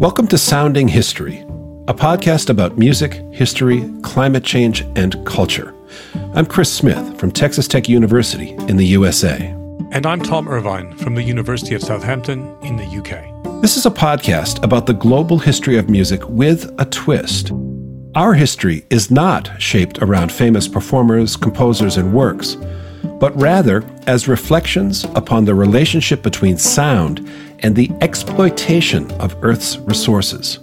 Welcome to Sounding History, a podcast about music, history, climate change, and culture. I'm Chris Smith from Texas Tech University in the USA. And I'm Tom Irvine from the University of Southampton in the UK. This is a podcast about the global history of music with a twist. Our history is not shaped around famous performers, composers, and works, but rather as reflections upon the relationship between sound and the exploitation of Earth's resources.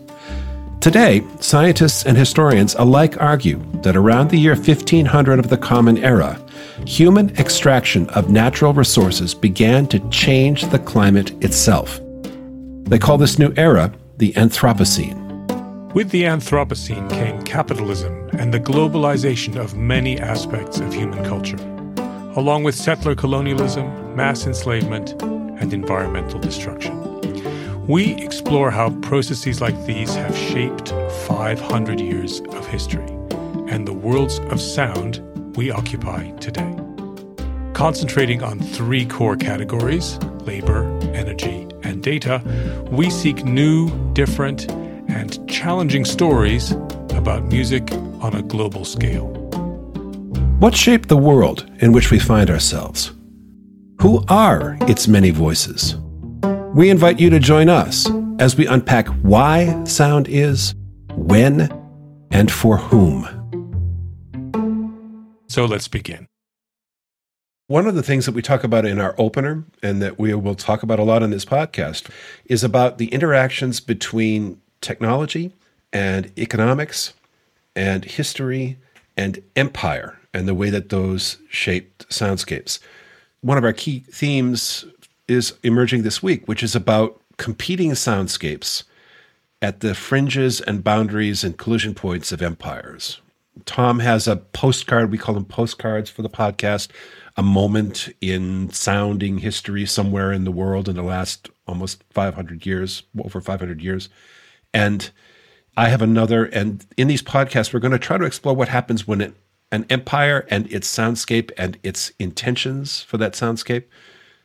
Today, scientists and historians alike argue that around the year 1500 of the Common Era, human extraction of natural resources began to change the climate itself. They call this new era the Anthropocene. With the Anthropocene came capitalism and the globalization of many aspects of human culture, along with settler colonialism, mass enslavement, and environmental destruction. We explore how processes like these have shaped 500 years of history and the worlds of sound we occupy today. Concentrating on three core categories labor, energy, and data, we seek new, different, and challenging stories about music on a global scale. What shaped the world in which we find ourselves? Who are its many voices? We invite you to join us as we unpack why sound is, when, and for whom. So let's begin. One of the things that we talk about in our opener and that we will talk about a lot in this podcast is about the interactions between technology and economics and history and empire and the way that those shaped soundscapes one of our key themes is emerging this week, which is about competing soundscapes at the fringes and boundaries and collision points of empires. Tom has a postcard, we call them postcards for the podcast, a moment in sounding history somewhere in the world in the last almost 500 years, over 500 years. And I have another, and in these podcasts, we're going to try to explore what happens when it an empire and its soundscape and its intentions for that soundscape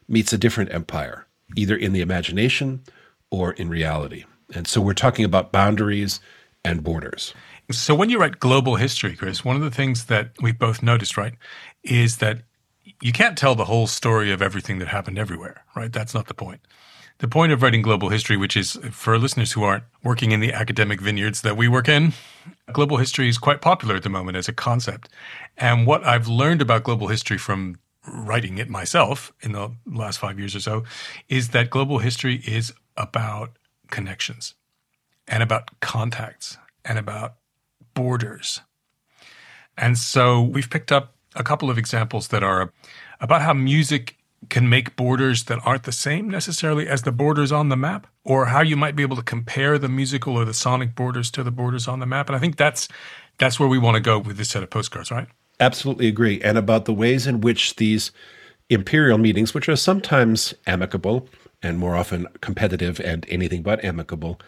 meets a different empire, either in the imagination or in reality. And so we're talking about boundaries and borders. So when you write global history, Chris, one of the things that we've both noticed, right, is that you can't tell the whole story of everything that happened everywhere, right? That's not the point. The point of writing global history, which is for listeners who aren't working in the academic vineyards that we work in, global history is quite popular at the moment as a concept. And what I've learned about global history from writing it myself in the last five years or so is that global history is about connections and about contacts and about borders. And so we've picked up a couple of examples that are about how music can make borders that aren't the same necessarily as the borders on the map, or how you might be able to compare the musical or the sonic borders to the borders on the map. And I think that's that's where we want to go with this set of postcards, right? Absolutely agree. And about the ways in which these imperial meetings, which are sometimes amicable and more often competitive and anything but amicable,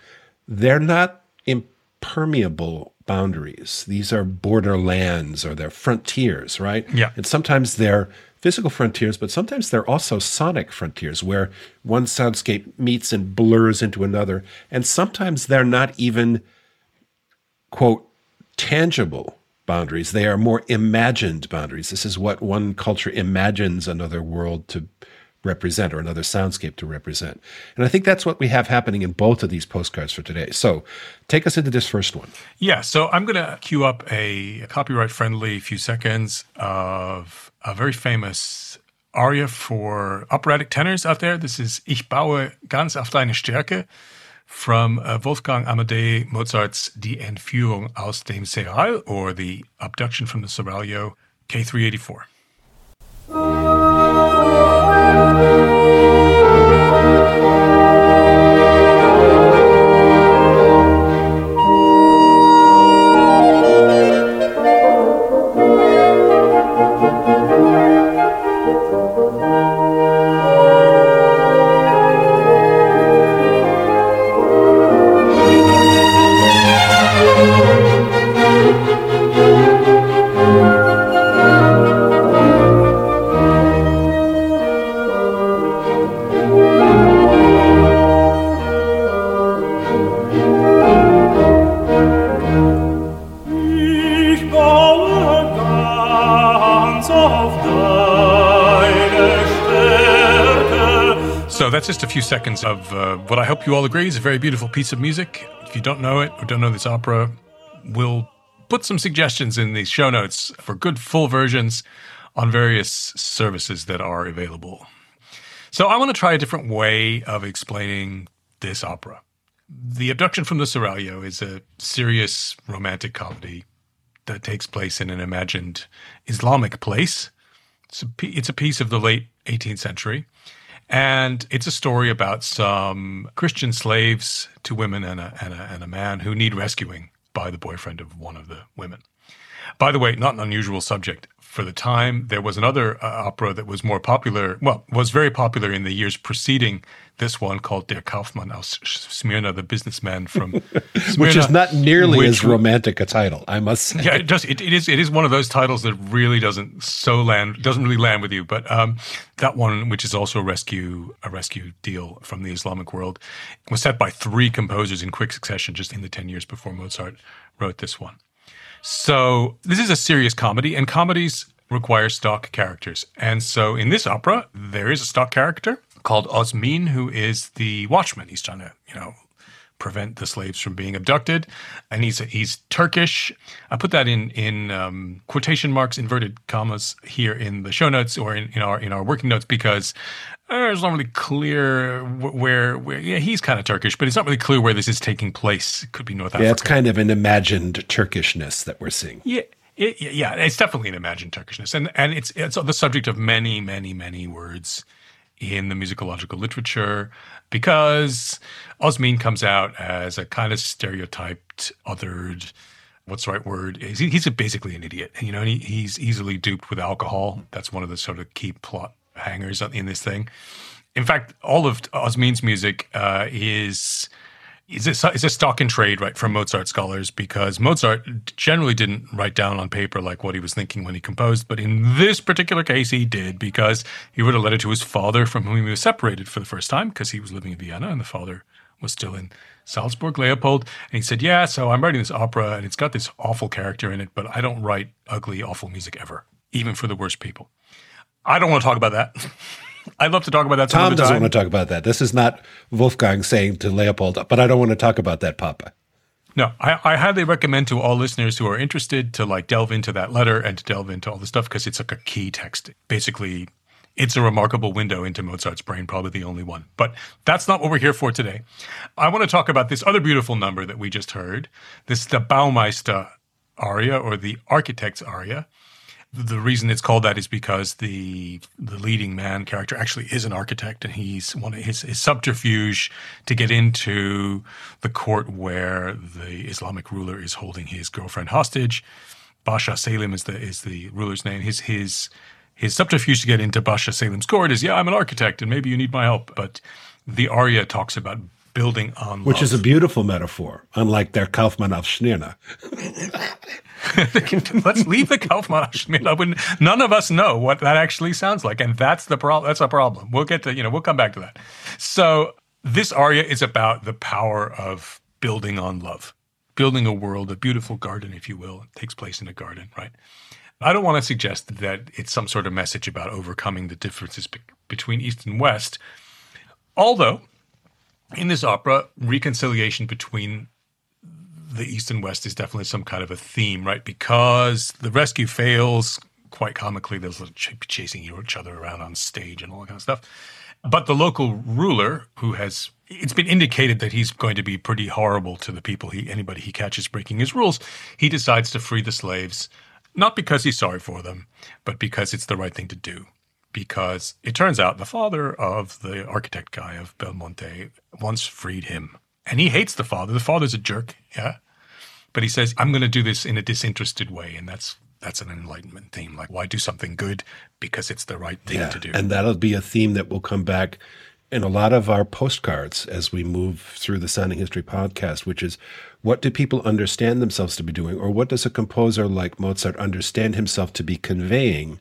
they're not impermeable boundaries. These are borderlands or they're frontiers, right? Yeah. And sometimes they're physical frontiers, but sometimes they're also sonic frontiers where one soundscape meets and blurs into another. And sometimes they're not even, quote, tangible boundaries. They are more imagined boundaries. This is what one culture imagines another world to represent or another soundscape to represent. And I think that's what we have happening in both of these postcards for today. So take us into this first one. Yeah. So I'm going to cue up a copyright friendly few seconds of a very famous aria for operatic tenors out there. This is Ich baue ganz auf deine Stärke from uh, Wolfgang Amadeus Mozart's Die Entführung aus dem Serail or the abduction from the Seraglio K384. That's just a few seconds of uh, what I hope you all agree is a very beautiful piece of music. If you don't know it or don't know this opera, we'll put some suggestions in the show notes for good full versions on various services that are available. So I want to try a different way of explaining this opera. The Abduction from the Seraglio is a serious romantic comedy that takes place in an imagined Islamic place. It's a, it's a piece of the late 18th century. And it's a story about some Christian slaves, two women and a, and a, and a man who need rescuing by the boyfriend of one of the women. By the way, not an unusual subject for the time. There was another uh, opera that was more popular, well, was very popular in the years preceding this one called Der Kaufmann aus Smyrna, the businessman from Smyrna, which is not nearly as romantic a title, I must say. Yeah, it does. It, it is. It is one of those titles that really doesn't so land doesn't really land with you. But um, that one, which is also a rescue a rescue deal from the Islamic world, was set by three composers in quick succession, just in the ten years before Mozart wrote this one. So this is a serious comedy, and comedies require stock characters. And so in this opera, there is a stock character called Osmin, who is the watchman. He's trying to, you know, prevent the slaves from being abducted, and he's he's Turkish. I put that in in um, quotation marks, inverted commas here in the show notes or in, in our in our working notes because uh, it's not really clear where, where yeah he's kind of Turkish, but it's not really clear where this is taking place. It could be North Africa. Yeah, it's kind of an imagined Turkishness that we're seeing. Yeah. It, yeah, it's definitely an imagined Turkishness, and and it's it's the subject of many, many, many words in the musicological literature because Osmin comes out as a kind of stereotyped, othered. What's the right word? He's basically an idiot. You know, he, he's easily duped with alcohol. That's one of the sort of key plot hangers in this thing. In fact, all of Osmin's music uh, is is a, is a stock and trade, right, from Mozart scholars because Mozart generally didn't write down on paper like what he was thinking when he composed, but in this particular case, he did because he wrote a letter to his father from whom he was separated for the first time because he was living in Vienna and the father was still in Salzburg, Leopold. And he said, Yeah, so I'm writing this opera and it's got this awful character in it, but I don't write ugly, awful music ever, even for the worst people. I don't want to talk about that. I'd love to talk about that. Tom doesn't want to talk about that. This is not Wolfgang saying to Leopold, but I don't want to talk about that, Papa. No, I, I, highly recommend to all listeners who are interested to like delve into that letter and to delve into all the stuff because it's like a key text. Basically, it's a remarkable window into Mozart's brain, probably the only one. But that's not what we're here for today. I want to talk about this other beautiful number that we just heard. This is the Baumeister aria or the architect's aria the reason it's called that is because the the leading man character actually is an architect, and he's one of his, his subterfuge to get into the court where the Islamic ruler is holding his girlfriend hostage. Basha Selim is the is the ruler's name. His his his subterfuge to get into Basha Selim's court is yeah, I'm an architect, and maybe you need my help. But the aria talks about building on which love. is a beautiful metaphor, unlike their Kaufmann auf Smyrna. Let's leave the Kaufmann auf Smyrna when none of us know what that actually sounds like, and that's the problem. That's a problem. We'll get to you know we'll come back to that. So this aria is about the power of building on love, building a world, a beautiful garden, if you will. It takes place in a garden, right? I don't want to suggest that it's some sort of message about overcoming the differences be- between East and West, although in this opera, reconciliation between the East and West is definitely some kind of a theme, right? Because the rescue fails quite comically. They're chasing each other around on stage and all that kind of stuff. But the local ruler, who has it's been indicated that he's going to be pretty horrible to the people he anybody he catches breaking his rules, he decides to free the slaves, not because he's sorry for them, but because it's the right thing to do because it turns out the father of the architect guy of Belmonte once freed him. And he hates the father. The father's a jerk, yeah. But he says, I'm going to do this in a disinterested way. And that's that's an enlightenment theme. Like, why do something good? Because it's the right thing yeah, to do. And that'll be a theme that will come back in a lot of our postcards as we move through the Sounding History podcast, which is what do people understand themselves to be doing? Or what does a composer like Mozart understand himself to be conveying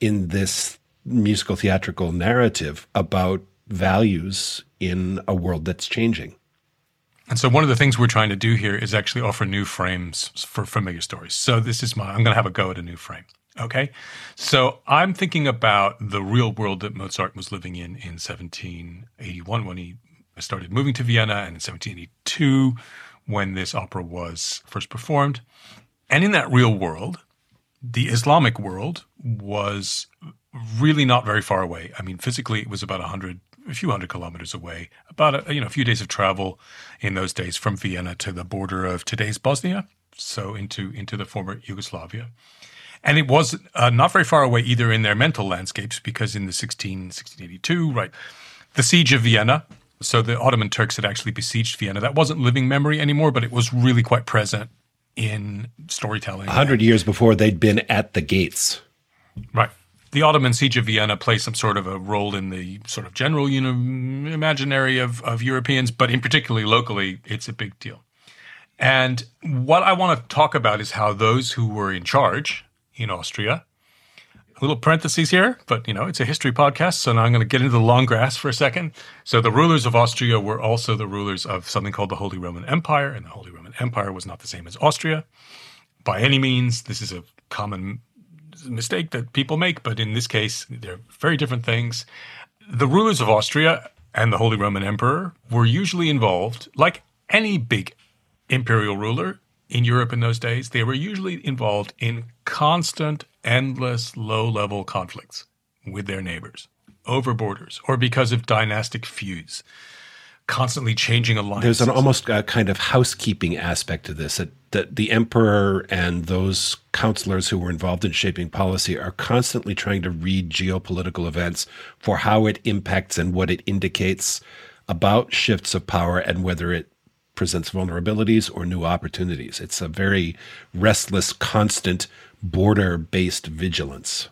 in this musical theatrical narrative about values in a world that's changing. And so one of the things we're trying to do here is actually offer new frames for familiar stories. So this is my I'm going to have a go at a new frame. Okay. So I'm thinking about the real world that Mozart was living in in 1781 when he started moving to Vienna and in 1782 when this opera was first performed. And in that real world, the Islamic world was really not very far away. I mean, physically, it was about a 100, a few hundred kilometers away, about a, you know, a few days of travel in those days from Vienna to the border of today's Bosnia, so into, into the former Yugoslavia. And it was uh, not very far away either in their mental landscapes because in the 16, 1682, right, the siege of Vienna, so the Ottoman Turks had actually besieged Vienna. That wasn't living memory anymore, but it was really quite present in storytelling. A hundred years before they'd been at the gates. Right. The Ottoman siege of Vienna plays some sort of a role in the sort of general you know, imaginary of, of Europeans, but in particularly locally, it's a big deal. And what I want to talk about is how those who were in charge in Austria. A little parentheses here, but you know, it's a history podcast, so now I'm going to get into the long grass for a second. So the rulers of Austria were also the rulers of something called the Holy Roman Empire, and the Holy Roman Empire was not the same as Austria by any means. This is a common mistake that people make, but in this case, they're very different things. The rulers of Austria and the Holy Roman Emperor were usually involved, like any big imperial ruler, in Europe in those days, they were usually involved in constant, endless, low level conflicts with their neighbors over borders or because of dynastic feuds, constantly changing alliances. There's an almost uh, kind of housekeeping aspect to this that, that the emperor and those counselors who were involved in shaping policy are constantly trying to read geopolitical events for how it impacts and what it indicates about shifts of power and whether it presents vulnerabilities or new opportunities. It's a very restless, constant, border based vigilance.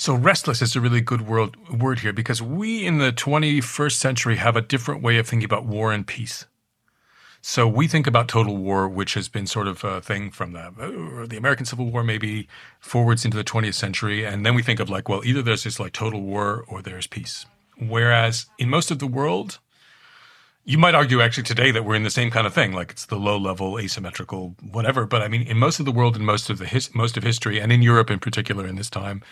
So, restless is a really good word, word here because we in the 21st century have a different way of thinking about war and peace. So, we think about total war, which has been sort of a thing from the, uh, the American Civil War, maybe forwards into the 20th century. And then we think of like, well, either there's this like total war or there's peace. Whereas in most of the world, you might argue actually today that we're in the same kind of thing, like it's the low level, asymmetrical, whatever. But I mean, in most of the world and most of the his, most of history, and in Europe in particular, in this time,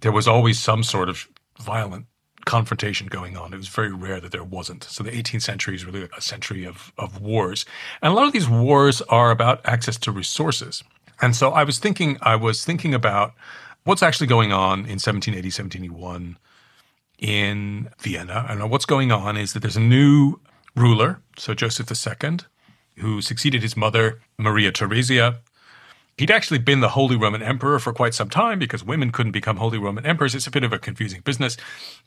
there was always some sort of violent confrontation going on. It was very rare that there wasn't. So the 18th century is really a century of of wars, and a lot of these wars are about access to resources. And so I was thinking, I was thinking about what's actually going on in 1780, 1781 in Vienna. And what's going on is that there's a new ruler, so Joseph II, who succeeded his mother, Maria Theresia. He'd actually been the Holy Roman Emperor for quite some time because women couldn't become Holy Roman Emperors. It's a bit of a confusing business.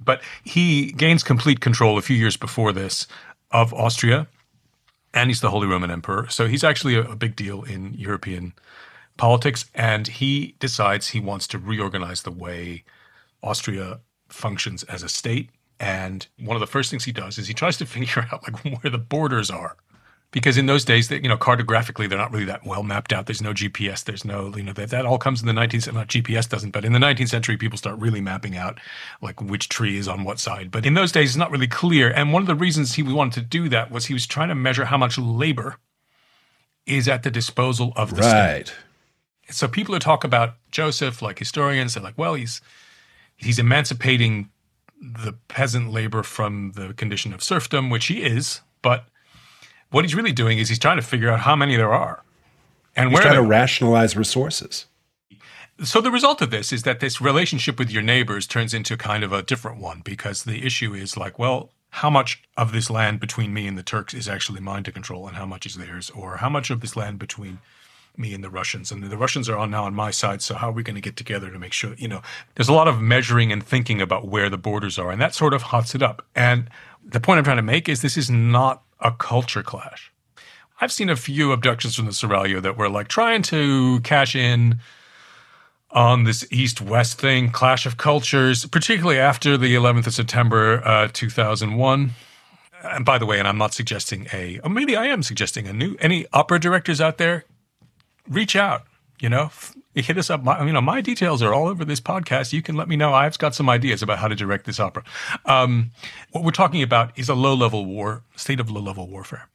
But he gains complete control a few years before this of Austria, and he's the Holy Roman Emperor. So he's actually a, a big deal in European politics. And he decides he wants to reorganize the way Austria functions as a state and one of the first things he does is he tries to figure out like where the borders are. Because in those days, that you know, cartographically, they're not really that well mapped out. There's no GPS. There's no, you know, that, that all comes in the 19th century. Not GPS doesn't, but in the 19th century, people start really mapping out like which tree is on what side. But in those days, it's not really clear. And one of the reasons he wanted to do that was he was trying to measure how much labor is at the disposal of the right. state. So people who talk about Joseph, like historians, they're like, well, he's he's emancipating the peasant labor from the condition of serfdom, which he is. But what he's really doing is he's trying to figure out how many there are, and he's trying to rationalize resources. So the result of this is that this relationship with your neighbors turns into kind of a different one because the issue is like, well, how much of this land between me and the Turks is actually mine to control, and how much is theirs, or how much of this land between me and the Russians. And the Russians are on now on my side. So how are we going to get together to make sure, you know, there's a lot of measuring and thinking about where the borders are. And that sort of hots it up. And the point I'm trying to make is this is not a culture clash. I've seen a few abductions from the Seraglio that were like trying to cash in on this east west thing, clash of cultures, particularly after the 11th of September, uh, 2001. And by the way, and I'm not suggesting a, or maybe I am suggesting a new, any opera directors out there, reach out. You know, hit us up. My, you know, my details are all over this podcast. You can let me know. I've got some ideas about how to direct this opera. Um, what we're talking about is a low-level war, state of low-level warfare.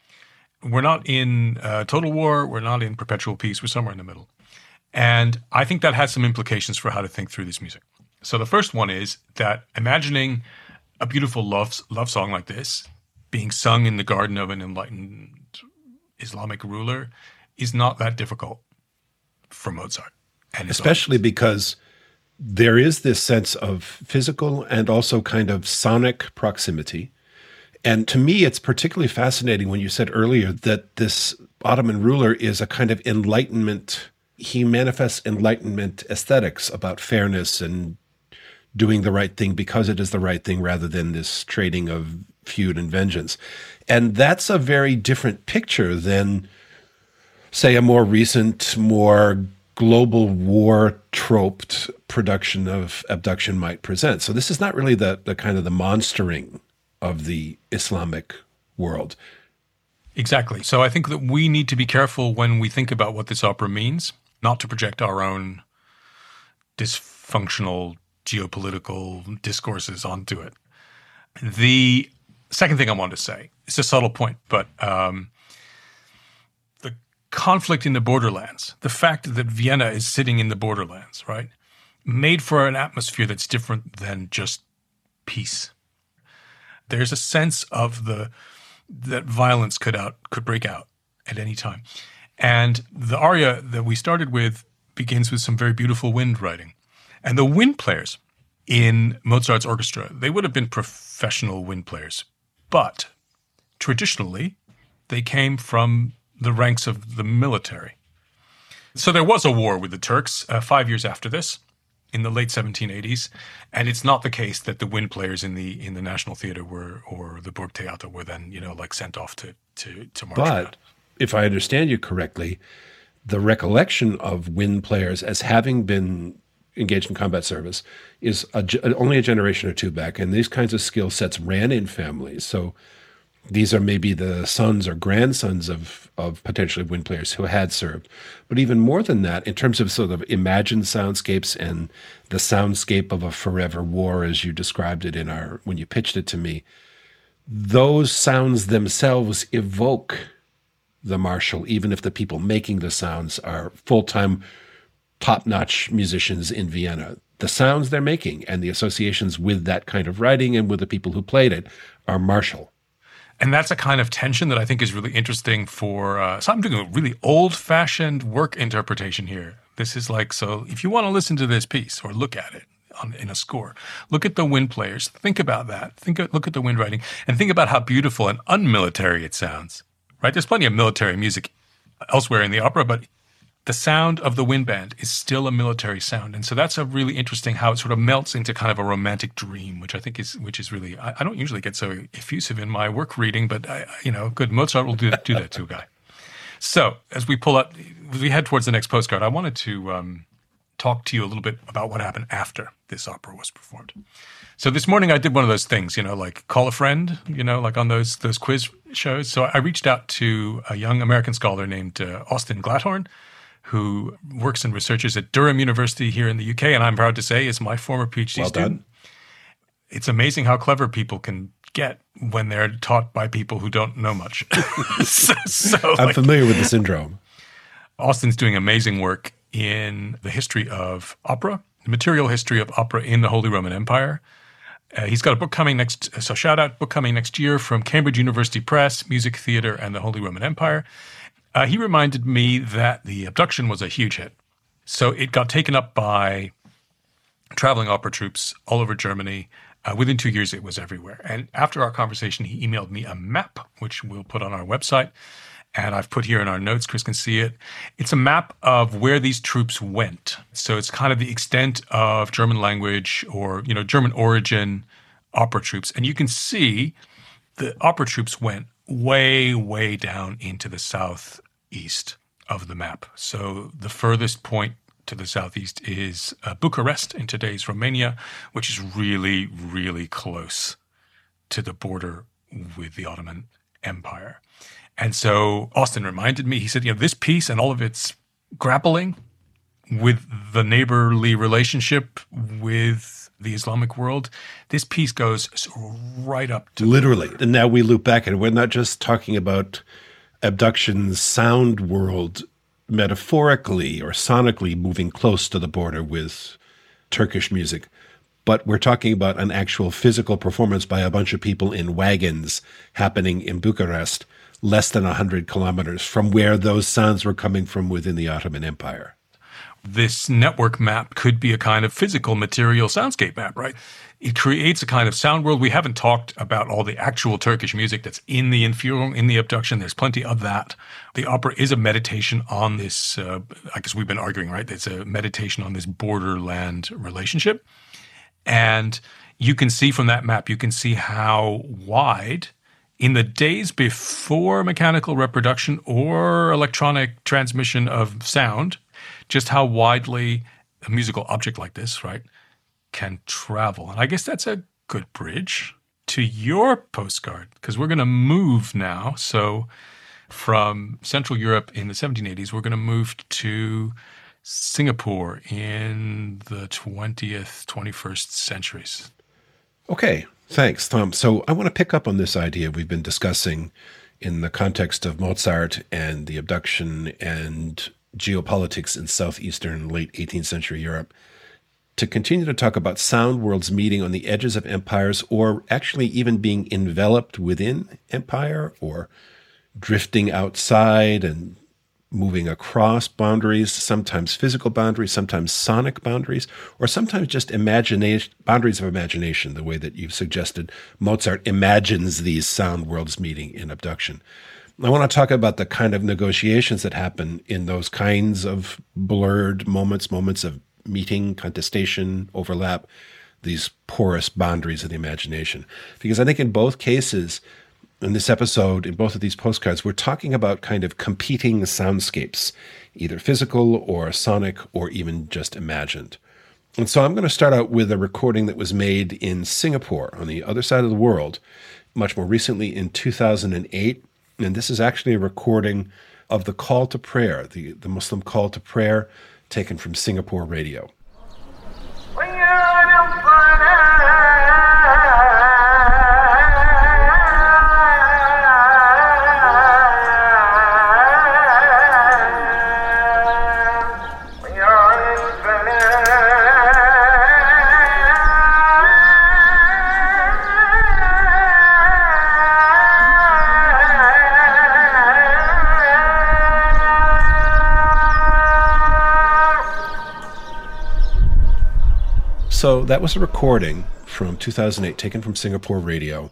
We're not in uh, total war. We're not in perpetual peace. We're somewhere in the middle. And I think that has some implications for how to think through this music. So the first one is that imagining a beautiful love love song like this being sung in the garden of an enlightened Islamic ruler is not that difficult for Mozart. And especially because there is this sense of physical and also kind of sonic proximity. And to me, it's particularly fascinating when you said earlier that this Ottoman ruler is a kind of enlightenment. He manifests enlightenment aesthetics about fairness and doing the right thing because it is the right thing rather than this trading of feud and vengeance. And that's a very different picture than, say, a more recent, more global war troped production of abduction might present. So this is not really the, the kind of the monstering of the Islamic world. Exactly. So I think that we need to be careful when we think about what this opera means, not to project our own dysfunctional geopolitical discourses onto it. The second thing I wanted to say, it's a subtle point, but um, conflict in the borderlands, the fact that Vienna is sitting in the borderlands, right, made for an atmosphere that's different than just peace. There's a sense of the that violence could out could break out at any time. And the aria that we started with begins with some very beautiful wind writing. And the wind players in Mozart's orchestra, they would have been professional wind players. But traditionally, they came from the ranks of the military. So there was a war with the Turks uh, five years after this, in the late 1780s, and it's not the case that the wind players in the in the National Theatre were or the Burgtheater were then you know like sent off to to to march. But around. if I understand you correctly, the recollection of wind players as having been engaged in combat service is a, only a generation or two back, and these kinds of skill sets ran in families. So these are maybe the sons or grandsons of of potentially wind players who had served. But even more than that, in terms of sort of imagined soundscapes and the soundscape of a forever war, as you described it in our when you pitched it to me, those sounds themselves evoke the martial, even if the people making the sounds are full time top notch musicians in Vienna. The sounds they're making and the associations with that kind of writing and with the people who played it are martial. And that's a kind of tension that I think is really interesting for. Uh, so I'm doing a really old fashioned work interpretation here. This is like, so if you want to listen to this piece or look at it, on, in a score. Look at the wind players. Think about that. Think, look at the wind writing, and think about how beautiful and unmilitary it sounds. Right? There's plenty of military music elsewhere in the opera, but the sound of the wind band is still a military sound. And so that's a really interesting how it sort of melts into kind of a romantic dream, which I think is, which is really, I, I don't usually get so effusive in my work reading, but I, you know, good. Mozart will do, do that to a guy. So as we pull up, we head towards the next postcard, I wanted to um, talk to you a little bit about what happened after this opera was performed. So this morning I did one of those things, you know, like call a friend, you know, like on those those quiz shows. So I reached out to a young American scholar named uh, Austin Glatthorn, who works and researches at Durham University here in the UK, and I'm proud to say is my former PhD well student. Done. It's amazing how clever people can get when they're taught by people who don't know much. so, so, I'm like, familiar with the syndrome. Austin's doing amazing work in the history of opera, the material history of opera in the Holy Roman Empire. Uh, he's got a book coming next, so shout out, book coming next year from Cambridge University Press, Music Theatre and the Holy Roman Empire. Uh, he reminded me that the abduction was a huge hit. So it got taken up by traveling opera troupes all over Germany. Uh, within two years, it was everywhere. And after our conversation, he emailed me a map, which we'll put on our website. And I've put here in our notes, Chris can see it. It's a map of where these troupes went. So it's kind of the extent of German language or, you know, German origin opera troupes. And you can see the opera troupes went way, way down into the southeast of the map. So the furthest point to the southeast is uh, Bucharest in today's Romania, which is really, really close to the border with the Ottoman Empire. And so Austin reminded me, he said, you know, this piece and all of its grappling with the neighborly relationship with the Islamic world, this piece goes right up to literally. And now we loop back, and we're not just talking about abduction sound world metaphorically or sonically moving close to the border with Turkish music. But we're talking about an actual physical performance by a bunch of people in wagons happening in Bucharest, less than 100 kilometers from where those sounds were coming from within the Ottoman Empire this network map could be a kind of physical material soundscape map, right? It creates a kind of sound world. We haven't talked about all the actual Turkish music that's in the Entführung, in the abduction. There's plenty of that. The opera is a meditation on this, uh, I guess we've been arguing, right? It's a meditation on this borderland relationship. And you can see from that map, you can see how wide in the days before mechanical reproduction or electronic transmission of sound, just how widely a musical object like this, right, can travel. And I guess that's a good bridge to your postcard because we're going to move now. So from Central Europe in the 1780s, we're going to move to Singapore in the 20th, 21st centuries. Okay, thanks, Tom. So I want to pick up on this idea we've been discussing in the context of Mozart and the abduction and geopolitics in southeastern late 18th century Europe to continue to talk about sound worlds meeting on the edges of empires or actually even being enveloped within empire or drifting outside and moving across boundaries, sometimes physical boundaries, sometimes sonic boundaries, or sometimes just imagination boundaries of imagination, the way that you've suggested Mozart imagines these sound worlds meeting in abduction. I want to talk about the kind of negotiations that happen in those kinds of blurred moments, moments of meeting, contestation, overlap, these porous boundaries of the imagination. Because I think in both cases, in this episode, in both of these postcards, we're talking about kind of competing soundscapes, either physical or sonic or even just imagined. And so I'm going to start out with a recording that was made in Singapore on the other side of the world, much more recently in 2008 and this is actually a recording of the call to prayer, the, the Muslim call to prayer taken from Singapore radio. So that was a recording from 2008 taken from Singapore radio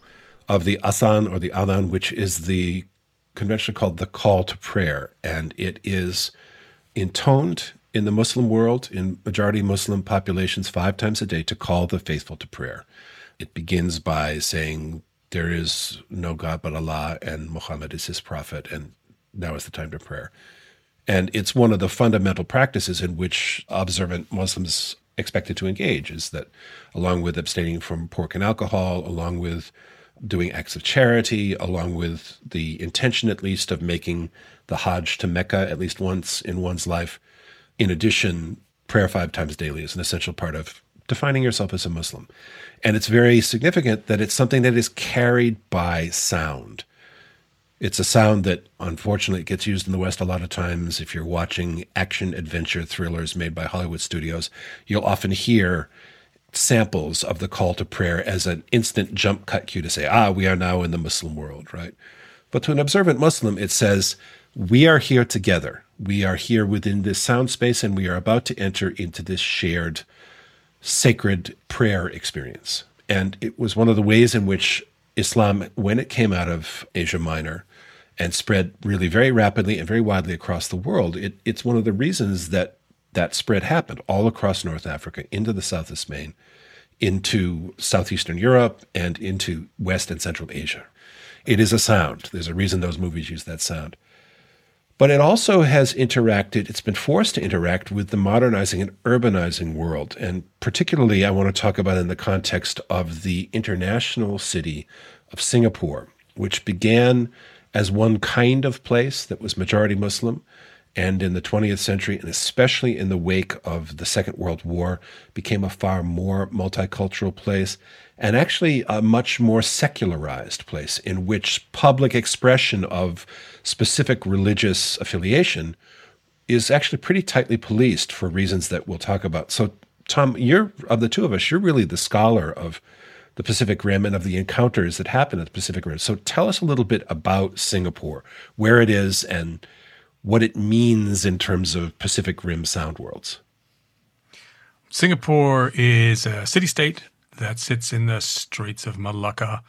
of the Azan or the Adhan, which is the convention called the call to prayer. And it is intoned in the Muslim world, in majority Muslim populations, five times a day to call the faithful to prayer. It begins by saying, There is no God but Allah, and Muhammad is his prophet, and now is the time to prayer. And it's one of the fundamental practices in which observant Muslims expected to engage is that along with abstaining from pork and alcohol, along with doing acts of charity, along with the intention, at least, of making the Hajj to Mecca at least once in one's life. In addition, prayer five times daily is an essential part of defining yourself as a Muslim. And it's very significant that it's something that is carried by sound. It's a sound that unfortunately gets used in the West a lot of times. If you're watching action adventure thrillers made by Hollywood studios, you'll often hear samples of the call to prayer as an instant jump cut cue to say, ah, we are now in the Muslim world, right? But to an observant Muslim, it says, we are here together. We are here within this sound space and we are about to enter into this shared sacred prayer experience. And it was one of the ways in which Islam, when it came out of Asia Minor, and spread really very rapidly and very widely across the world. It, it's one of the reasons that that spread happened all across North Africa, into the South of Spain, into Southeastern Europe, and into West and Central Asia. It is a sound. There's a reason those movies use that sound. But it also has interacted, it's been forced to interact with the modernizing and urbanizing world. And particularly, I want to talk about in the context of the international city of Singapore, which began as one kind of place that was majority Muslim, and in the 20th century, and especially in the wake of the Second World War, became a far more multicultural place and actually a much more secularized place in which public expression of specific religious affiliation is actually pretty tightly policed for reasons that we'll talk about. So, Tom, you're of the two of us, you're really the scholar of the Pacific Rim and of the encounters that happen at the Pacific Rim. So, tell us a little bit about Singapore, where it is, and what it means in terms of Pacific Rim sound worlds. Singapore is a city state that sits in the Straits of Malacca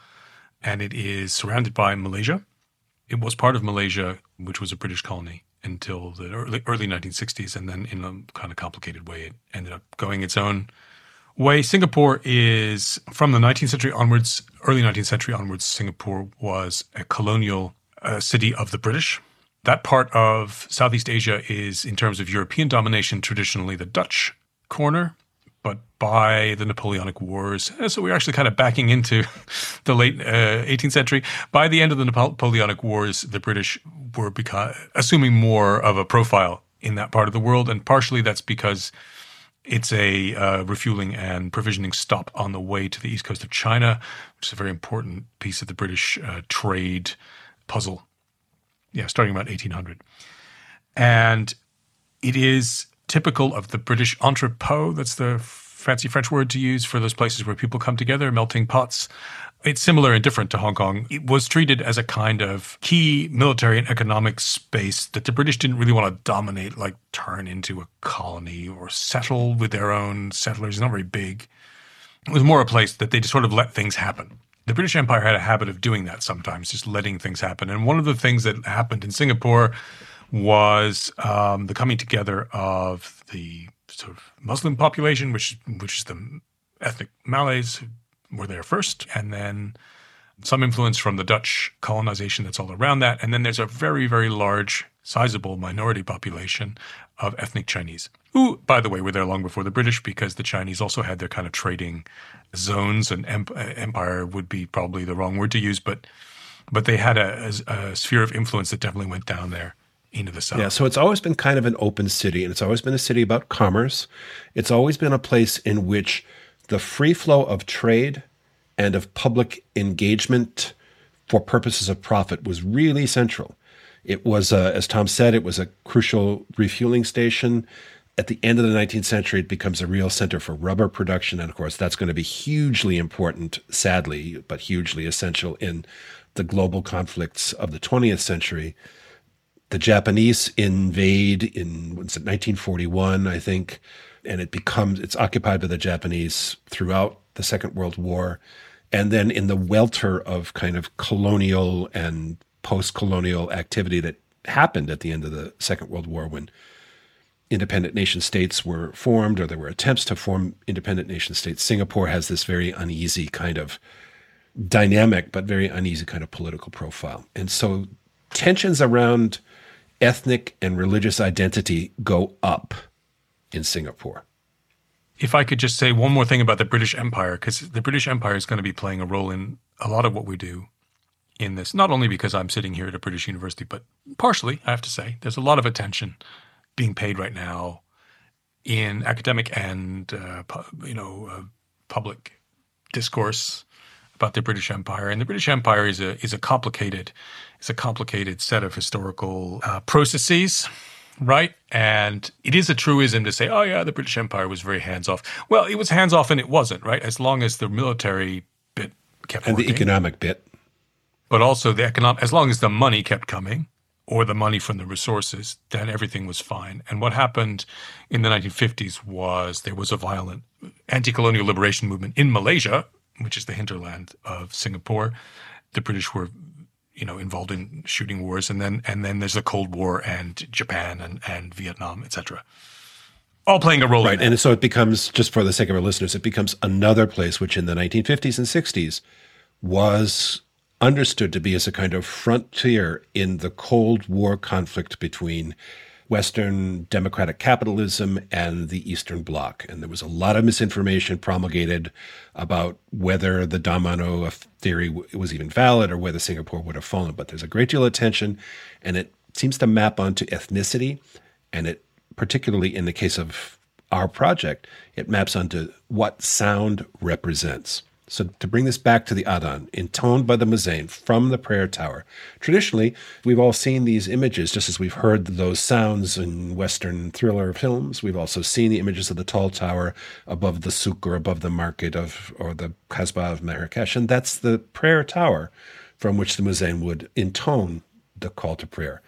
and it is surrounded by Malaysia. It was part of Malaysia, which was a British colony until the early, early 1960s. And then, in a kind of complicated way, it ended up going its own way. Singapore is from the 19th century onwards, early 19th century onwards, Singapore was a colonial uh, city of the British. That part of Southeast Asia is, in terms of European domination, traditionally the Dutch corner, but by the Napoleonic Wars, uh, so we're actually kind of backing into the late uh, 18th century. By the end of the Napoleonic Wars, the British were beca- assuming more of a profile in that part of the world, and partially that's because it's a uh, refueling and provisioning stop on the way to the east coast of China, which is a very important piece of the British uh, trade puzzle. Yeah, starting about 1800. And it is typical of the British entrepot. That's the fancy French word to use for those places where people come together, melting pots. It's similar and different to Hong Kong. It was treated as a kind of key military and economic space that the British didn't really want to dominate, like turn into a colony or settle with their own settlers. It's not very big. It was more a place that they just sort of let things happen. The British Empire had a habit of doing that sometimes, just letting things happen. And one of the things that happened in Singapore was um, the coming together of the sort of Muslim population, which which is the ethnic Malays were there first, and then some influence from the Dutch colonization that's all around that, and then there's a very very large, sizable minority population of ethnic Chinese, who, by the way, were there long before the British because the Chinese also had their kind of trading zones, and empire would be probably the wrong word to use, but but they had a, a, a sphere of influence that definitely went down there into the south. Yeah, so it's always been kind of an open city, and it's always been a city about commerce. It's always been a place in which the free flow of trade and of public engagement for purposes of profit was really central. It was, uh, as Tom said, it was a crucial refueling station. At the end of the 19th century, it becomes a real center for rubber production. And of course, that's going to be hugely important, sadly, but hugely essential in the global conflicts of the 20th century the Japanese invade in what's it, 1941, I think, and it becomes it's occupied by the Japanese throughout the Second World War, and then in the welter of kind of colonial and post-colonial activity that happened at the end of the Second World War when independent nation states were formed or there were attempts to form independent nation states. Singapore has this very uneasy kind of dynamic but very uneasy kind of political profile. And so tensions around ethnic and religious identity go up in Singapore. If I could just say one more thing about the British Empire, because the British Empire is going to be playing a role in a lot of what we do in this, not only because I'm sitting here at a British university, but partially, I have to say, there's a lot of attention being paid right now in academic and uh, you know uh, public discourse about the British Empire. And the British Empire is a is a complicated it's a complicated set of historical uh, processes, right? And it is a truism to say, oh, yeah, the British Empire was very hands off. Well, it was hands off and it wasn't, right? As long as the military bit kept And working, the economic bit. But also the economic, as long as the money kept coming or the money from the resources, then everything was fine. And what happened in the 1950s was there was a violent anti colonial liberation movement in Malaysia, which is the hinterland of Singapore. The British were you know involved in shooting wars and then and then there's the cold war and japan and and vietnam etc all playing a role right and so it becomes just for the sake of our listeners it becomes another place which in the 1950s and 60s was understood to be as a kind of frontier in the cold war conflict between Western democratic capitalism and the Eastern Bloc. And there was a lot of misinformation promulgated about whether the domino theory was even valid or whether Singapore would have fallen. But there's a great deal of tension, and it seems to map onto ethnicity. And it, particularly in the case of our project, it maps onto what sound represents. So to bring this back to the Adhan, intoned by the Muezzin from the prayer tower. Traditionally, we've all seen these images, just as we've heard those sounds in Western thriller films. We've also seen the images of the tall tower above the souk or above the market of or the Kasbah of Marrakesh, and that's the prayer tower from which the Muezzin would intone the call to prayer.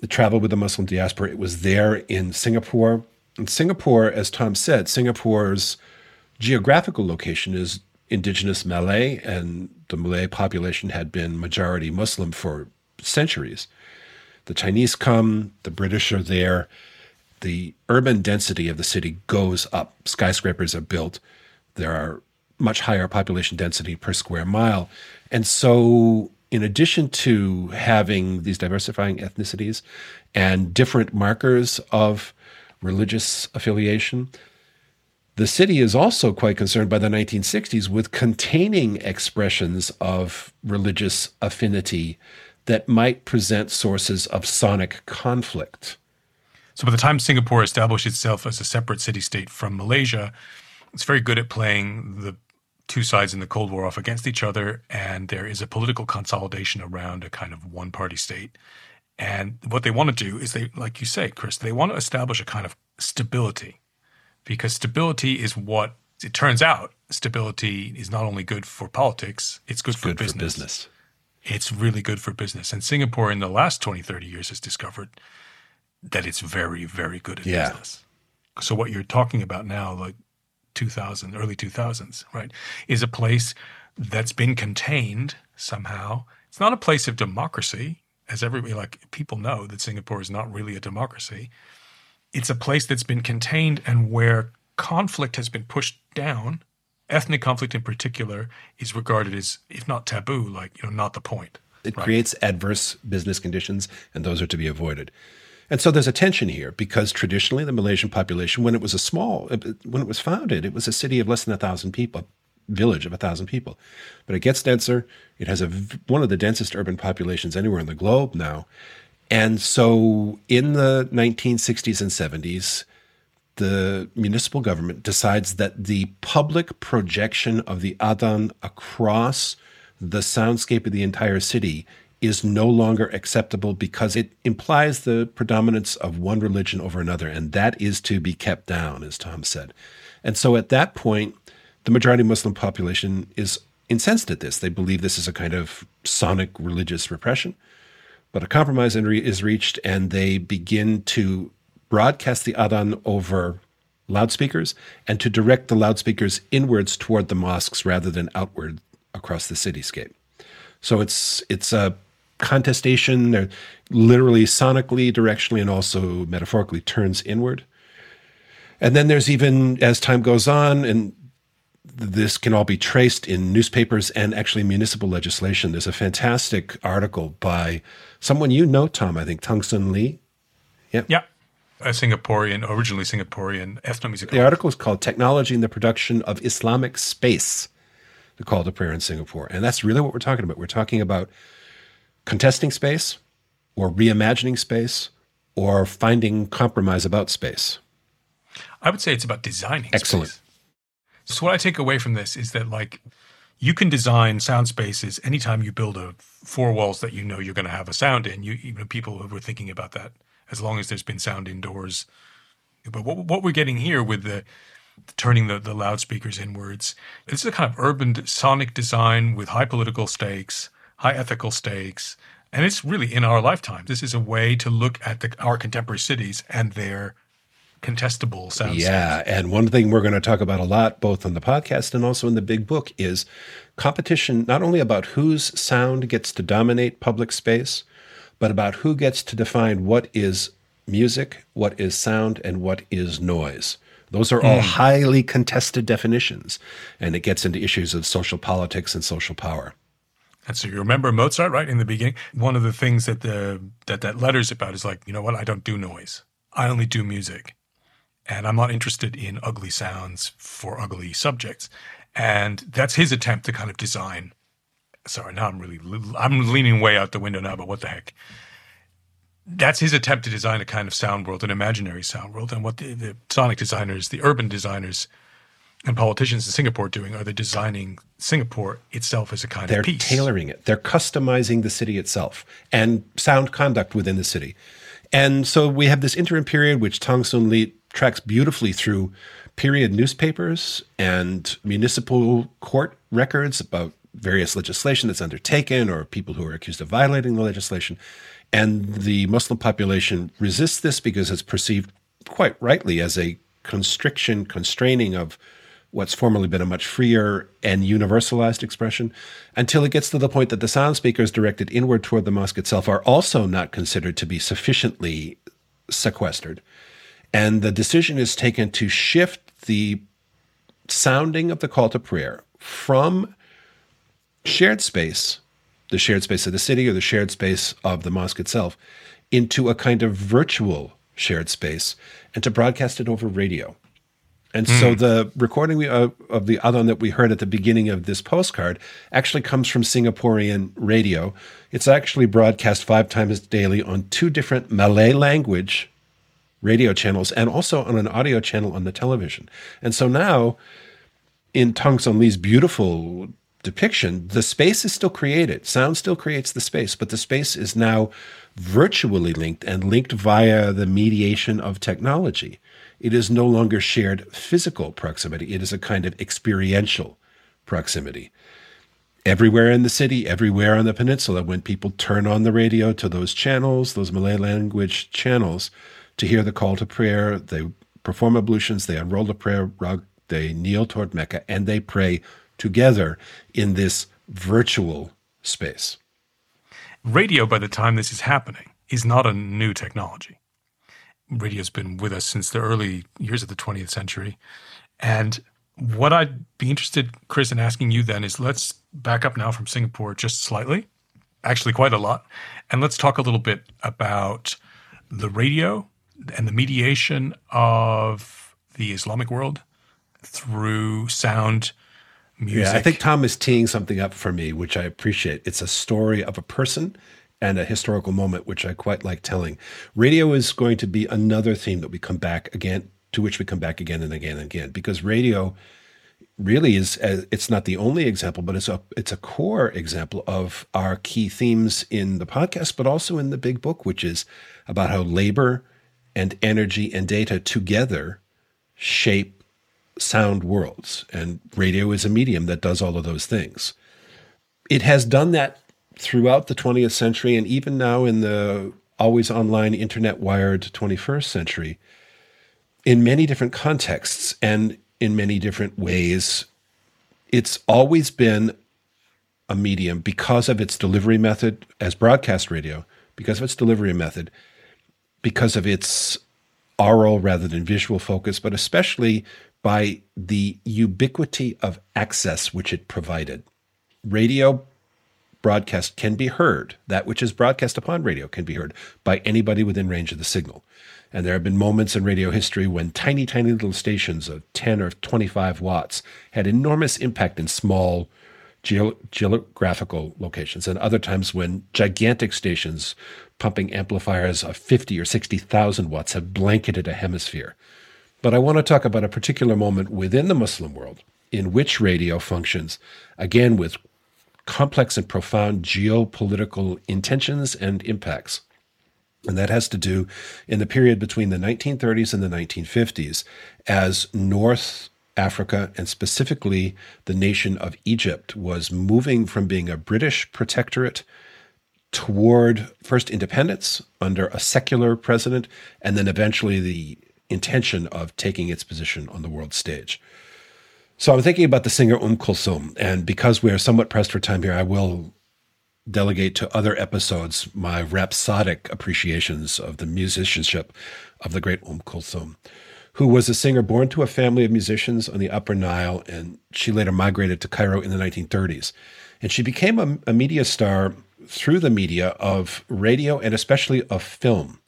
The travel with the Muslim diaspora, it was there in Singapore. In Singapore, as Tom said, Singapore's geographical location is indigenous Malay, and the Malay population had been majority Muslim for centuries. The Chinese come, the British are there. The urban density of the city goes up. Skyscrapers are built. There are much higher population density per square mile. And so, in addition to having these diversifying ethnicities and different markers of religious affiliation, the city is also quite concerned by the 1960s with containing expressions of religious affinity that might present sources of sonic conflict. So, by the time Singapore established itself as a separate city state from Malaysia, it's very good at playing the two sides in the Cold War off against each other, and there is a political consolidation around a kind of one party state. And what they want to do is they, like you say, Chris, they want to establish a kind of stability because stability is what it turns out. Stability is not only good for politics, it's good, it's for, good business. for business. It's really good for business. And Singapore in the last 20, 30 years has discovered that it's very, very good at yeah. business. So what you're talking about now, like 2000, early 2000s, right, is a place that's been contained somehow. It's not a place of democracy, as everybody, like people know that Singapore is not really a democracy it's a place that's been contained and where conflict has been pushed down. Ethnic conflict in particular is regarded as, if not taboo, like, you know, not the point. It right? creates adverse business conditions, and those are to be avoided. And so there's a tension here because traditionally the Malaysian population, when it was a small, uh, when it was founded, it was a city of less than a thousand people, a village of a thousand people. But it gets denser. It has a, one of the densest urban populations anywhere in the globe now. And so in the 1960s and 70s, the municipal government decides that the public projection of the Adhan across the soundscape of the entire city is no longer acceptable because it implies the predominance of one religion over another, and that is to be kept down, as Tom said. And so at that point, the majority Muslim population is incensed at this. They believe this is a kind of sonic religious repression. But a compromise is reached, and they begin to broadcast the adhan over loudspeakers and to direct the loudspeakers inwards toward the mosques rather than outward across the cityscape. So it's it's a contestation, literally sonically, directionally, and also metaphorically turns inward. And then there's even as time goes on, and this can all be traced in newspapers and actually municipal legislation. There's a fantastic article by someone you know, Tom, I think, Tong Soon Lee. Yeah. Yeah. A Singaporean, originally Singaporean ethnomusicologist. The article is called Technology in the Production of Islamic Space, the call to prayer in Singapore. And that's really what we're talking about. We're talking about contesting space or reimagining space or finding compromise about space. I would say it's about designing Excellent. Space. So what I take away from this is that like you can design sound spaces anytime you build a four walls that you know you're going to have a sound in. You even people were thinking about that as long as there's been sound indoors. But what what we're getting here with the turning the, the loudspeakers inwards. This is a kind of urban sonic design with high political stakes, high ethical stakes, and it's really in our lifetime. This is a way to look at the, our contemporary cities and their contestable sounds. Yeah, and one thing we're going to talk about a lot, both on the podcast and also in the big book, is competition. Not only about whose sound gets to dominate public space, but about who gets to define what is music, what is sound, and what is noise. Those are all mm. highly contested definitions, and it gets into issues of social politics and social power. And so you remember Mozart, right? In the beginning, one of the things that the that that letter's about is like, you know what? I don't do noise. I only do music and I'm not interested in ugly sounds for ugly subjects. And that's his attempt to kind of design. Sorry, now I'm really I'm leaning way out the window now, but what the heck? That's his attempt to design a kind of sound world, an imaginary sound world. And what the, the sonic designers, the urban designers, and politicians in Singapore doing? Are they designing Singapore itself as a kind They're of piece? They're tailoring it. They're customizing the city itself and sound conduct within the city. And so we have this interim period, which Tong Soon Lee tracks beautifully through period newspapers and municipal court records about various legislation that's undertaken or people who are accused of violating the legislation. And the Muslim population resists this because it's perceived quite rightly as a constriction, constraining of what's formerly been a much freer and universalized expression, until it gets to the point that the sound speakers directed inward toward the mosque itself are also not considered to be sufficiently sequestered. And the decision is taken to shift the sounding of the call to prayer from shared space, the shared space of the city or the shared space of the mosque itself, into a kind of virtual shared space and to broadcast it over radio. And mm. so hmm. the recording we, uh, of the adhan that we heard at the beginning of this postcard actually comes from Singaporean radio. It's actually broadcast five times daily on two different Malay language radio channels and also on an audio channel on the television. And so now, in Tong Soon Lee's beautiful depiction, the space is still created. Sound still creates the space, but the space is now virtually linked and linked via the mediation of technology. It is no longer shared physical proximity, it is a kind of experiential proximity. Everywhere in the city, everywhere on the peninsula, when people turn on the radio to those channels, those Malay language channels, to hear the call to prayer, they perform ablutions, they unroll the prayer rug, they kneel toward Mecca, and they pray together in this virtual space. Radio, by the time this is happening, is not a new technology. Radio's been with us since the early years of the 20th century. And what I'd be interested, Chris, in asking you then is let's back up now from Singapore just slightly, actually quite a lot, and let's talk a little bit about the radio and the mediation of the Islamic world through sound music. Yeah, I think Tom is teeing something up for me, which I appreciate. It's a story of a person and a historical moment, which I quite like telling. Radio is going to be another theme that we come back again, to which we come back again and again and again, because radio really is uh, it's not the only example but it's a it's a core example of our key themes in the podcast but also in the big book which is about how labor and energy and data together shape sound worlds. And radio is a medium that does all of those things. It has done that throughout the 20th century and even now in the always online, internet wired 21st century in many different contexts and in many different ways. It's always been a medium because of its delivery method as broadcast radio, because of its delivery method, because of its aural rather than visual focus, but especially by the ubiquity of access which it provided. Radio broadcast can be heard. That which is broadcast upon radio can be heard by anybody within range of the signal. And there have been moments in radio history when tiny, tiny little stations of 10 or 25 watts had enormous impact in small geographical locations, and other times when gigantic stations pumping amplifiers of 50 or 60,000 watts have blanketed a hemisphere. But I want to talk about a particular moment within the Muslim world in which radio functions, again, with complex and profound geopolitical intentions and impacts. And that has to do in the period between the 1930s and the 1950s as North Africa and specifically the nation of Egypt was moving from being a British protectorate toward first independence under a secular president and then eventually the intention of taking its position on the world stage. So I'm thinking about the singer Um Kulthum, and because we are somewhat pressed for time here, I will delegate to other episodes my rhapsodic appreciations of the musicianship of the great Um Kulthum, who was a singer born to a family of musicians on the Upper Nile, and she later migrated to Cairo in the 1930s. And she became a, a media star through the media of radio and especially of film.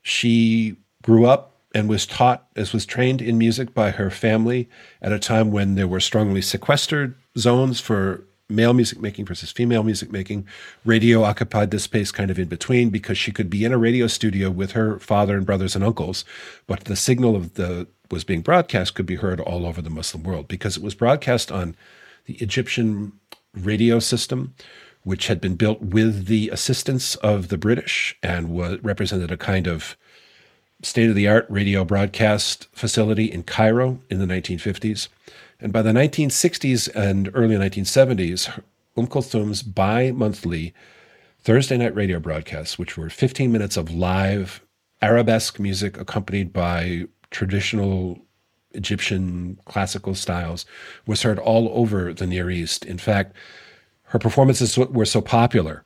She grew up and was taught as was trained in music by her family at a time when there were strongly sequestered zones for male music making versus female music making. Radio occupied this space kind of in between because she could be in a radio studio with her father and brothers and uncles, but the signal of the was being broadcast could be heard all over the Muslim world because it was broadcast on the Egyptian radio system, which had been built with the assistance of the British and was, represented a kind of state of the art radio broadcast facility in Cairo in the 1950s. And by the 1960s and early 1970s, Um Kulthum's bi monthly Thursday night radio broadcasts, which were 15 minutes of live arabesque music accompanied by traditional Egyptian classical styles, was heard all over the Near East. In fact, her performances were so popular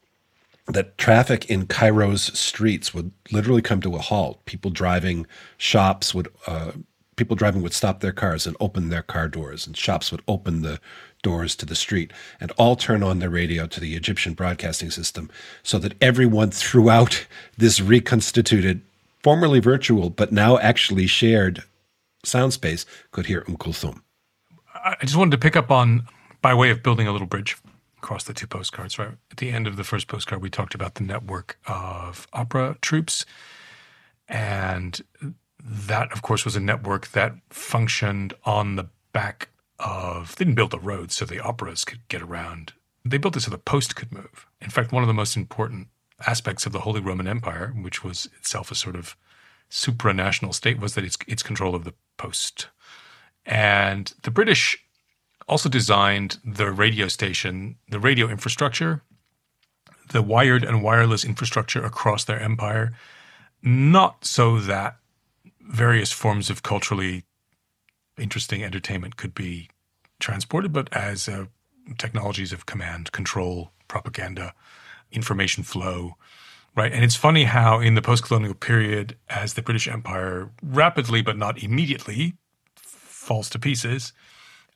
that traffic in Cairo's streets would literally come to a halt. People driving, shops would, uh, people driving would stop their cars and open their car doors, and shops would open the doors to the street and all turn on their radio to the Egyptian broadcasting system so that everyone throughout this reconstituted, formerly virtual, but now actually shared sound space could hear Um Kulthum. I just wanted to pick up on, by way of building a little bridge across the two postcards, right? At the end of the first postcard, we talked about the network of opera troupes. And that, of course, was a network that functioned on the back of, they didn't build the roads so the operas could get around. They built it so the post could move. In fact, one of the most important aspects of the Holy Roman Empire, which was itself a sort of supranational state, was that it's, its control of the post. And the British also designed the radio station, the radio infrastructure, the wired and wireless infrastructure across their empire, not so that various forms of culturally interesting entertainment could be transported, but as uh, technologies of command, control, propaganda, information flow, right? And it's funny how in the post-colonial period, as the British Empire rapidly but not immediately falls to pieces,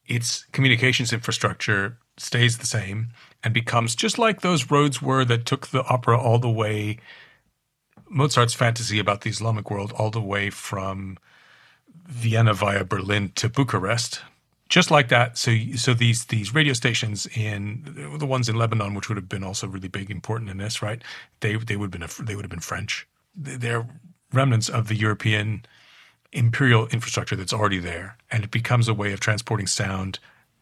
its communications infrastructure stays the same and becomes just like those roads were that took the opera all the way Mozart's fantasy about the Islamic world all the way from Vienna via Berlin to Bucharest. Just like that, so so these these radio stations in the ones in Lebanon, which would have been also really big, important in this, right? They they would have been a, they would have been French. They're remnants of the European imperial infrastructure that's already there, and it becomes a way of transporting sound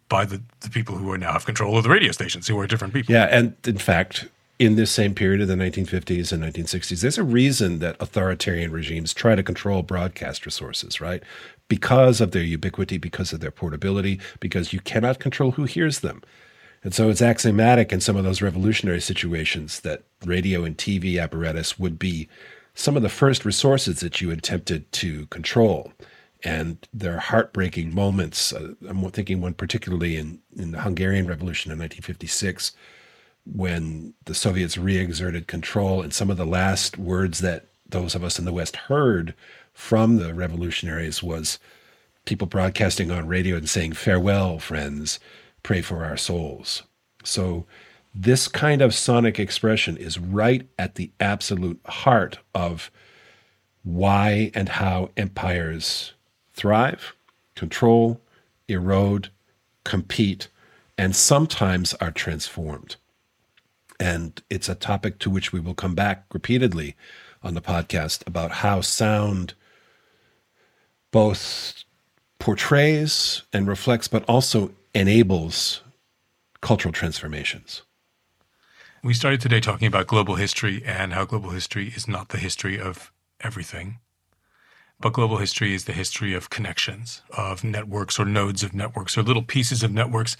by the, the people who are now have control of the radio stations, who are different people. Yeah, and in fact, in this same period of the 1950s and 1960s, there's a reason that authoritarian regimes try to control broadcast resources, right? Because of their ubiquity, because of their portability, because you cannot control who hears them. And so it's axiomatic in some of those revolutionary situations that radio and TV apparatus would be some of the first resources that you attempted to control. And there are heartbreaking moments. Uh, I'm thinking one particularly in, in the Hungarian Revolution in 1956, when the Soviets re exerted control. And some of the last words that those of us in the West heard from the revolutionaries was people broadcasting on radio and saying, Farewell, friends, pray for our souls. So, this kind of sonic expression is right at the absolute heart of why and how empires thrive, control, erode, compete, and sometimes are transformed. And it's a topic to which we will come back repeatedly on the podcast about how sound both portrays and reflects, but also enables cultural transformations. We started today talking about global history and how global history is not the history of everything, but global history is the history of connections, of networks or nodes of networks or little pieces of networks.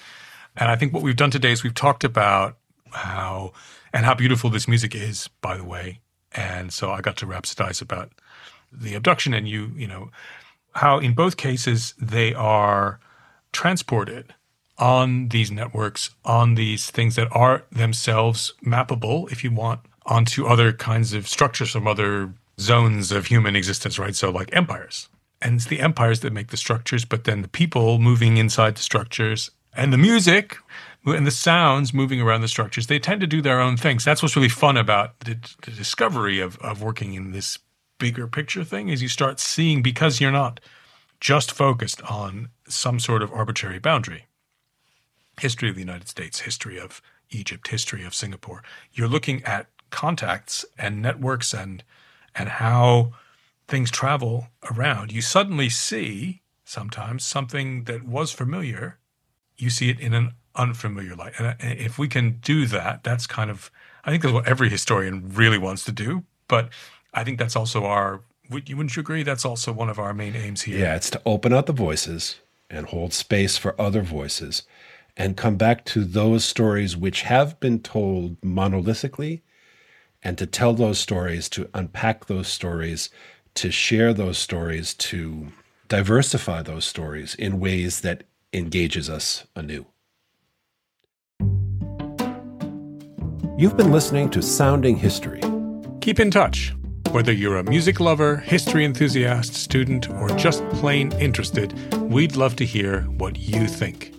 And I think what we've done today is we've talked about how and how beautiful this music is, by the way. And so I got to rhapsodize about the abduction and you, you know, how in both cases they are transported on these networks, on these things that are themselves mappable, if you want, onto other kinds of structures from other zones of human existence, right? So, like empires. And it's the empires that make the structures, but then the people moving inside the structures and the music and the sounds moving around the structures, they tend to do their own things. That's what's really fun about the, the discovery of, of working in this bigger picture thing is you start seeing because you're not just focused on some sort of arbitrary boundary history of the United States, history of Egypt, history of Singapore. You're looking at contacts and networks and and how things travel around, you suddenly see sometimes something that was familiar, you see it in an unfamiliar light. And uh, if we can do that, that's kind of, I think that's what every historian really wants to do. But I think that's also our, wouldn't you agree? That's also one of our main aims here. Yeah, it's to open up the voices and hold space for other voices and come back to those stories which have been told monolithically and to tell those stories, to unpack those stories, to share those stories, to diversify those stories in ways that engages us anew. You've been listening to Sounding History. Keep in touch. Whether you're a music lover, history enthusiast, student, or just plain interested, we'd love to hear what you think.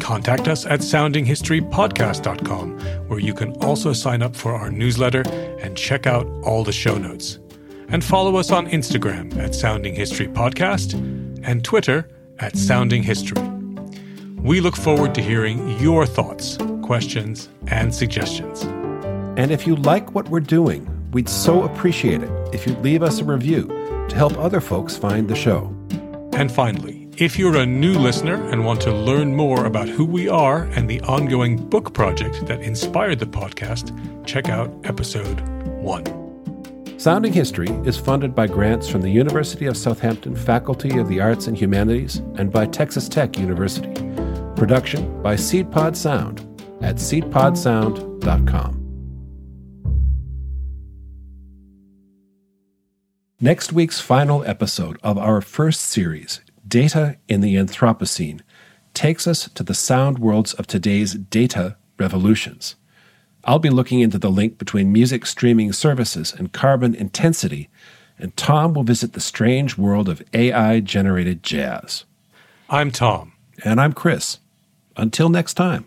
Contact us at soundinghistorypodcast.com, where you can also sign up for our newsletter and check out all the show notes. And follow us on Instagram at Sounding History Podcast and Twitter at Sounding History. We look forward to hearing your thoughts, questions, and suggestions. And if you like what we're doing, we'd so appreciate it if you'd leave us a review to help other folks find the show. And finally, if you're a new listener and want to learn more about who we are and the ongoing book project that inspired the podcast, check out episode one. Sounding History is funded by grants from the University of Southampton Faculty of the Arts and Humanities and by Texas Tech University. Production by SeedPod Sound at seedpodsound.com. Next week's final episode of our first series, Data in the Anthropocene, takes us to the sound worlds of today's data revolutions. I'll be looking into the link between music streaming services and carbon intensity, and Tom will visit the strange world of AI generated jazz. I'm Tom. And I'm Chris. Until next time.